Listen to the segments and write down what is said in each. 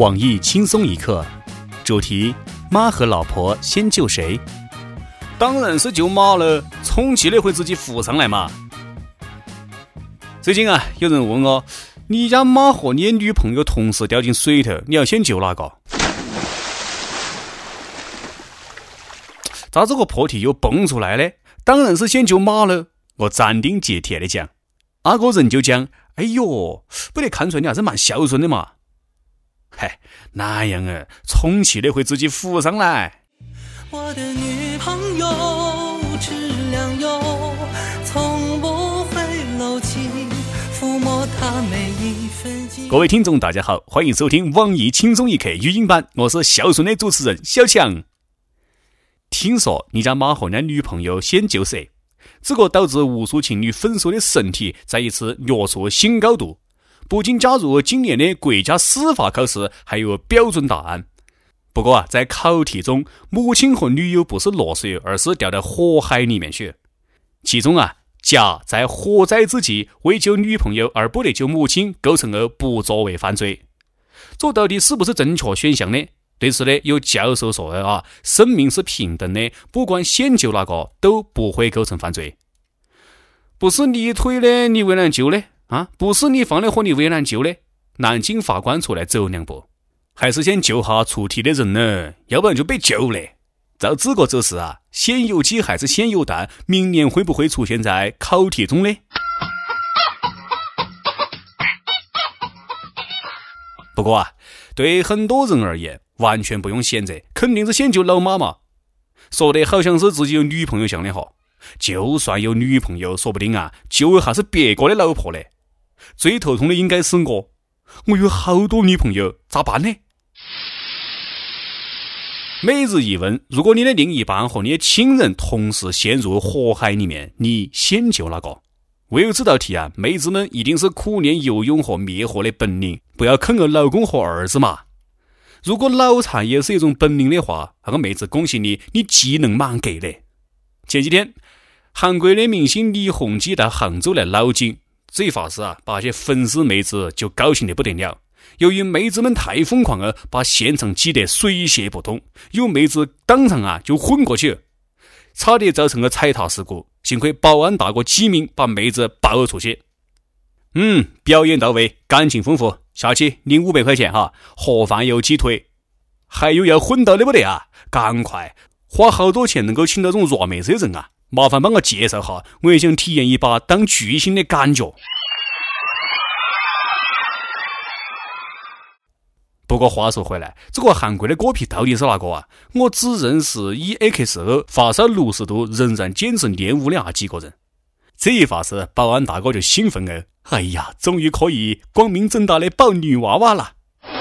网易轻松一刻，主题：妈和老婆先救谁？当然是救马了，充气的会自己浮上来嘛。最近啊，有人问我，你家马和你女朋友同时掉进水头，你要先救哪个？咋这个破题又蹦出来呢？当然是先救马了。我斩钉截铁的讲，阿个人就讲，哎呦，不得看出来你还是蛮孝顺的嘛。嗨，那样啊？充气的会自己浮上来。我的女朋友质量优，从不会漏气，抚摸她每一分肌。各位听众，大家好，欢迎收听网易轻松一刻语音版，我是孝顺的主持人小强。听说你家马和你女朋友先救色，这个导致无数情侣分手的神题再一次跃出新高度。不仅加入今年的国家司法考试，还有标准答案。不过啊，在考题中，母亲和女友不是落水，而是掉到火海里面去。其中啊，甲在火灾之际为救女朋友而不得救母亲，构成了不作为犯罪。这到底是不是正确选项呢？对此呢，有教授说的啊，生命是平等的，不管先救哪个都不会构成犯罪。不是你推的，你为难救呢？啊，不是你放的火，你为难救的？南京法官出来走两步，还是先救下出题的人呢？要不然就被救了。照这个走势啊，先有鸡还是先有蛋？明年会不会出现在考题中呢？不过啊，对很多人而言，完全不用选择，肯定是先救老妈嘛。说的好像是自己有女朋友像的哈，就算有女朋友，说不定啊，救还是别个的老婆嘞。最头痛的应该是我，我有好多女朋友，咋办呢？每日一问：如果你的另一半和你的亲人同时陷入火海里面，你先救哪个？为有这道题啊，妹子们一定是苦练游泳和灭火的本领，不要坑了老公和儿子嘛。如果脑残也是一种本领的话，那个妹子恭喜你，你技能满格的。前几天，韩国的明星李弘基到杭州来捞金。这一发誓啊，把些粉丝妹子就高兴得不得了。由于妹子们太疯狂了，把现场挤得水泄不通，有妹子当场啊就昏过去，差点造成了踩踏事故。幸亏保安大哥机敏把妹子抱了出去。嗯，表演到位，感情丰富，下去领五百块钱哈，盒饭有鸡腿，还有要混到的不得啊？赶快花好多钱能够请到这种弱妹子的人啊！麻烦帮我介绍下，我也想体验一把当巨星的感觉。不过话说回来，这个韩国的果皮到底是哪个啊？我只认识 EXO，发烧六十度仍然坚持练舞的那几个人。这一发是，保安大哥就兴奋了。哎呀，终于可以光明正大的抱女娃娃了！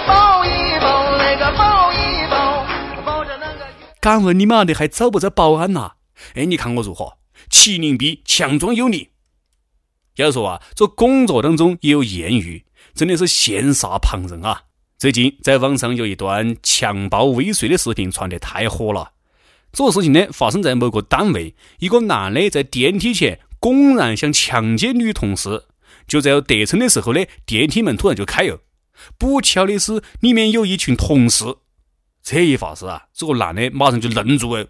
抱一抱那个，抱一抱，抱着那个。敢问你妈的还找不找保安呐？哎，你看我如何？麒麟臂，强壮有力。要说啊，这工作当中也有艳遇，真的是羡煞旁人啊。最近在网上有一段强暴未遂的视频传得太火了。这个事情呢，发生在某个单位，一个男的在电梯前公然想强奸女同事，就在要得逞的时候呢，电梯门突然就开了。不巧的是，里面有一群同事。这一发誓啊，这个男的马上就愣住了。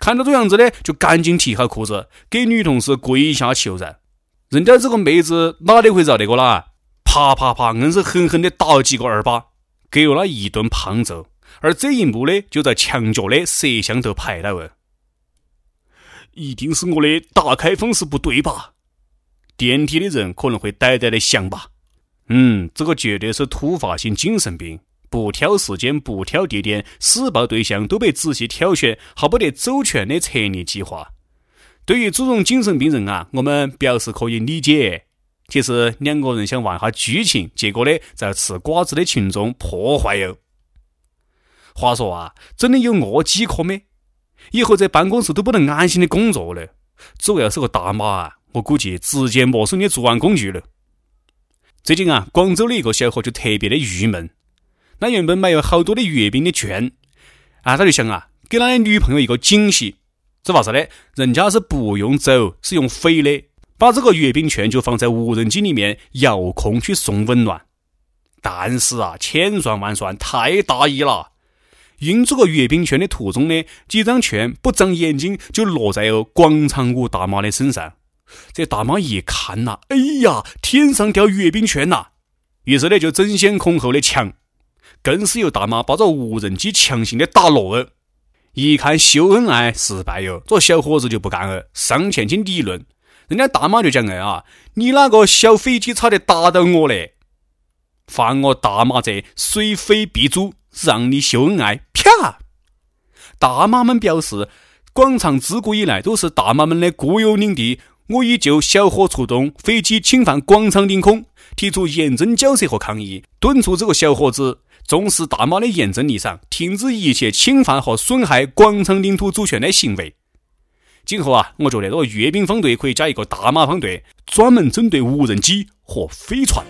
看到这样子呢，就赶紧提好裤子，给女同事跪下求饶。人家这个妹子哪里会饶得过啦？啪啪啪，硬是狠狠的打了几个耳巴，给了他一顿胖揍。而这一幕呢，就在墙角的摄像头拍到了。一定是我的打开方式不对吧？电梯的人可能会呆呆的想吧。嗯，这个绝对是突发性精神病。不挑时间，不挑地点，施暴对象都被仔细挑选，好不得周全的策略计划。对于这种精神病人啊，我们表示可以理解。其实两个人想玩下剧情，结果呢，在吃瓜子的群众破坏哟。话说啊，真的有饿饥渴没？以后在办公室都不能安心的工作了。这要是个大妈啊，我估计直接没收你作案工具了。最近啊，广州的一个小伙就特别的郁闷。他原本买了好多的月饼的券，啊，他就想啊，给他的女朋友一个惊喜。这话是呢，人家是不用走，是用飞的，把这个月饼券就放在无人机里面遥控去送温暖。但是啊，千算万算，太大意了。运这个月饼券的途中呢，几张券不长眼睛就落在了广场舞大妈的身上。这大妈一看呐，哎呀，天上掉月饼券呐！于是呢，就争先恐后的抢，更是有大妈抱着无人机强行的打落了。一看秀恩爱失败哟，这小伙子就不干了，上前去理论。人家大妈就讲了啊，你哪个小飞机差点打到我嘞？犯我大妈贼，虽非必诛，让你秀恩爱！啪！大妈们表示，广场自古以来都是大妈们的固有领地。我已就小伙出动飞机侵犯广场领空提出严正交涉和抗议，敦促这个小伙子重视大妈的严正立场，停止一切侵犯和损害广场领土主权的行为。今后啊，我觉得这个阅兵方队可以加一个大妈方队，专门针对无人机和飞船。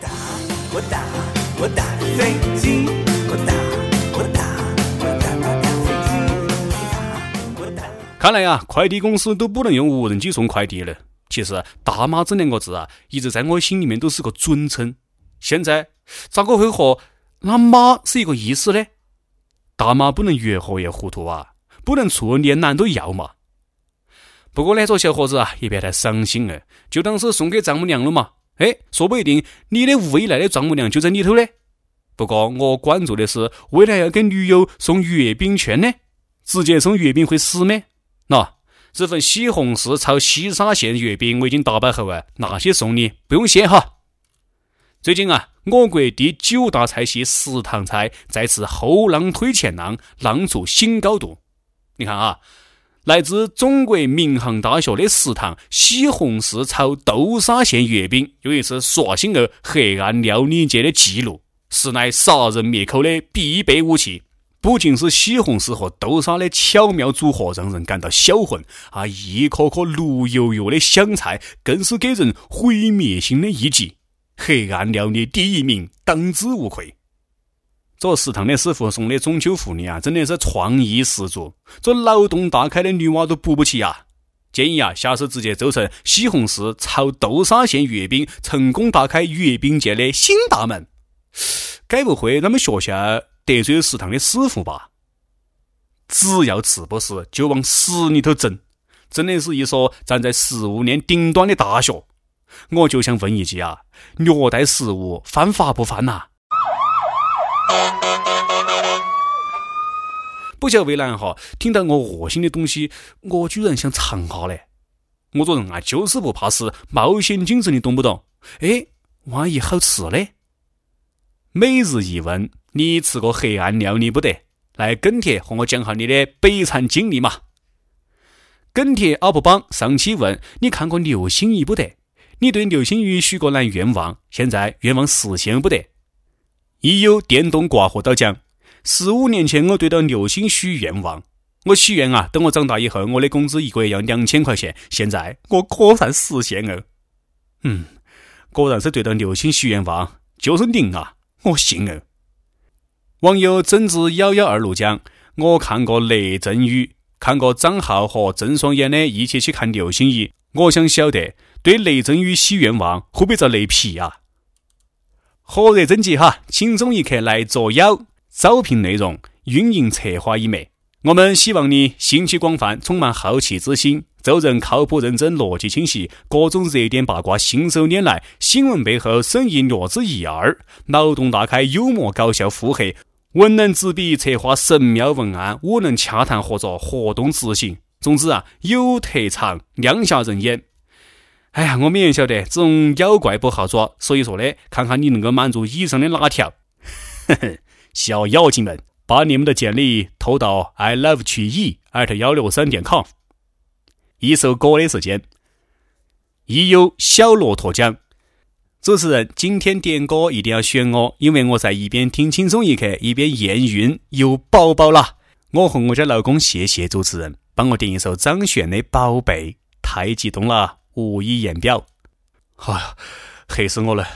看来呀，快递公司都不能用无人机送快递了。其实“大妈”这两个字啊，一直在我心里面都是个尊称。现在咋个会和“那妈”是一个意思呢？大妈不能越活越糊涂啊，不能处连男都要嘛。不过呢，这小伙子啊，也别太伤心了，就当是送给丈母娘了嘛。哎，说不一定你的未来的丈母娘就在里头呢。不过我关注的是，未来要给女友送月饼券呢，直接送月饼会死吗？那？这份西红柿炒西沙县月饼我已经打包好啊，那些送你不用谢哈。最近啊，我国第九大菜系食堂菜再次后浪推前浪，浪出新高度。你看啊，来自中国民航大学的食堂西红柿炒豆沙馅月饼，又一次刷新了黑暗料理界的记录，实乃杀人灭口的必备武器。不仅是西红柿和豆沙的巧妙组合让人感到销魂，啊，一颗颗绿油油的香菜更是给人毁灭性的一击。黑暗料理第一名，当之无愧。这食堂的师傅送的中秋福利啊，真的是创意十足，这脑洞大开的女娃都补不起啊！建议啊，下次直接做成西红柿炒豆沙馅月饼，成功打开月饼界的新大门。该不会咱们学校？得罪食堂的师傅吧？只要吃不死，就往死里头整。真的是一所站在食物链顶端的大学。我就想问一句啊：虐待食物犯法不犯呐？不晓得为哪哈，听到我恶心的东西，我居然想尝下嘞。我这人啊，就是不怕死，冒险精神，你懂不懂？哎，万一好吃嘞？每日一问。你吃过黑暗料理不得？来跟帖和我讲下你的悲惨经历嘛！跟帖 UP 榜上期问你看过流星雨不得？你对流星雨许过哪愿望？现在愿望实现不得？已有电动刮胡刀讲，十五年前我对着流星许愿望，我许愿啊，等我长大以后，我的工资一个月要两千块钱。现在我可算实现了，嗯，果然是对着流星许愿望，就是灵啊！我信了。网友整治幺幺二路讲：“我看过雷阵雨，看过张浩和郑爽演的《一起去看流星雨》。我想晓得，对雷阵雨许愿望会不会遭雷劈啊？”火热征集哈，轻松一刻来作妖。招聘内容：运营策划一枚。我们希望你兴趣广泛，充满好奇之心，做人靠谱认真，逻辑清晰，各种热点八卦信手拈来，新闻背后深意略知一二，脑洞大开，幽默搞笑，腹黑。文能执笔策划神妙文案，武能洽谈合作活动执行。总之啊，有特长，亮瞎人眼。哎呀，我们也晓得这种妖怪不好抓，所以说呢，看看你能够满足以上的哪条。呵呵，小妖精们，把你们的简历投到 i love 曲艺 at 幺六三点 com。一首歌的时间，已有小骆驼奖。主持人，今天点歌一定要选我，因为我在一边听轻松一刻，一边验孕有宝宝了。我和我家老公谢谢主持人，帮我点一首张悬的《宝贝》，太激动了，无以言表。哎呀，黑死我了！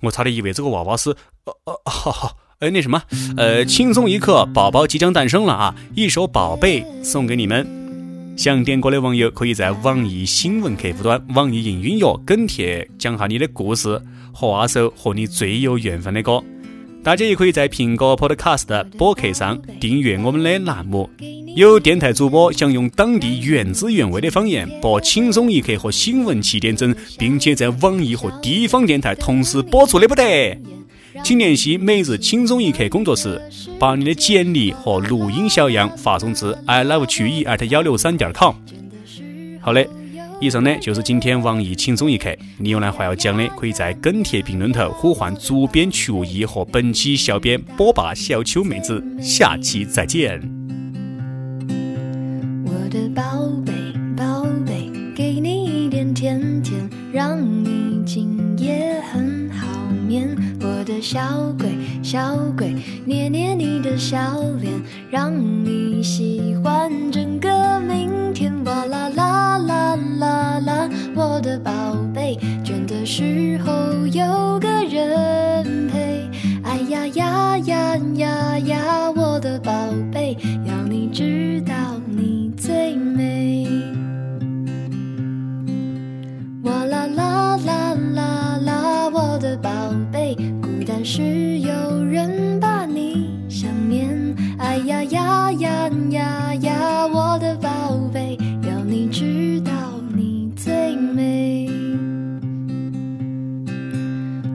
我差点以为这个娃娃是……哦哦，好好，哎，那什么，呃，轻松一刻，宝宝即将诞生了啊！一首《宝贝》送给你们。想点歌的网友可以在网易新闻客户端、网易云音乐跟帖讲下你的故事和那首和你最有缘分的歌。大家也可以在苹果 Podcast 播客上订阅我们的栏目。有电台主播想用当地原汁原味的方言播《轻松一刻》和新闻七点整，并且在网易和地方电台同时播出的不得，请联系每日轻松一刻工作室，把你的简历和录音小样发送至 i love 曲艺 at 幺六三点 com。好的。以上呢就是今天网易轻松一刻，你有哪话要讲的，可以在跟帖评论头呼唤主编曲艺和本期小编波霸小秋妹子，下期再见。我的宝贝宝贝，给你一点甜甜，让你今夜很。小鬼小鬼，捏捏你的小脸，让你喜欢整个明天。哇啦啦啦啦啦，我的宝贝，倦的时候有个人陪。哎呀呀呀呀呀，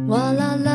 哇啦啦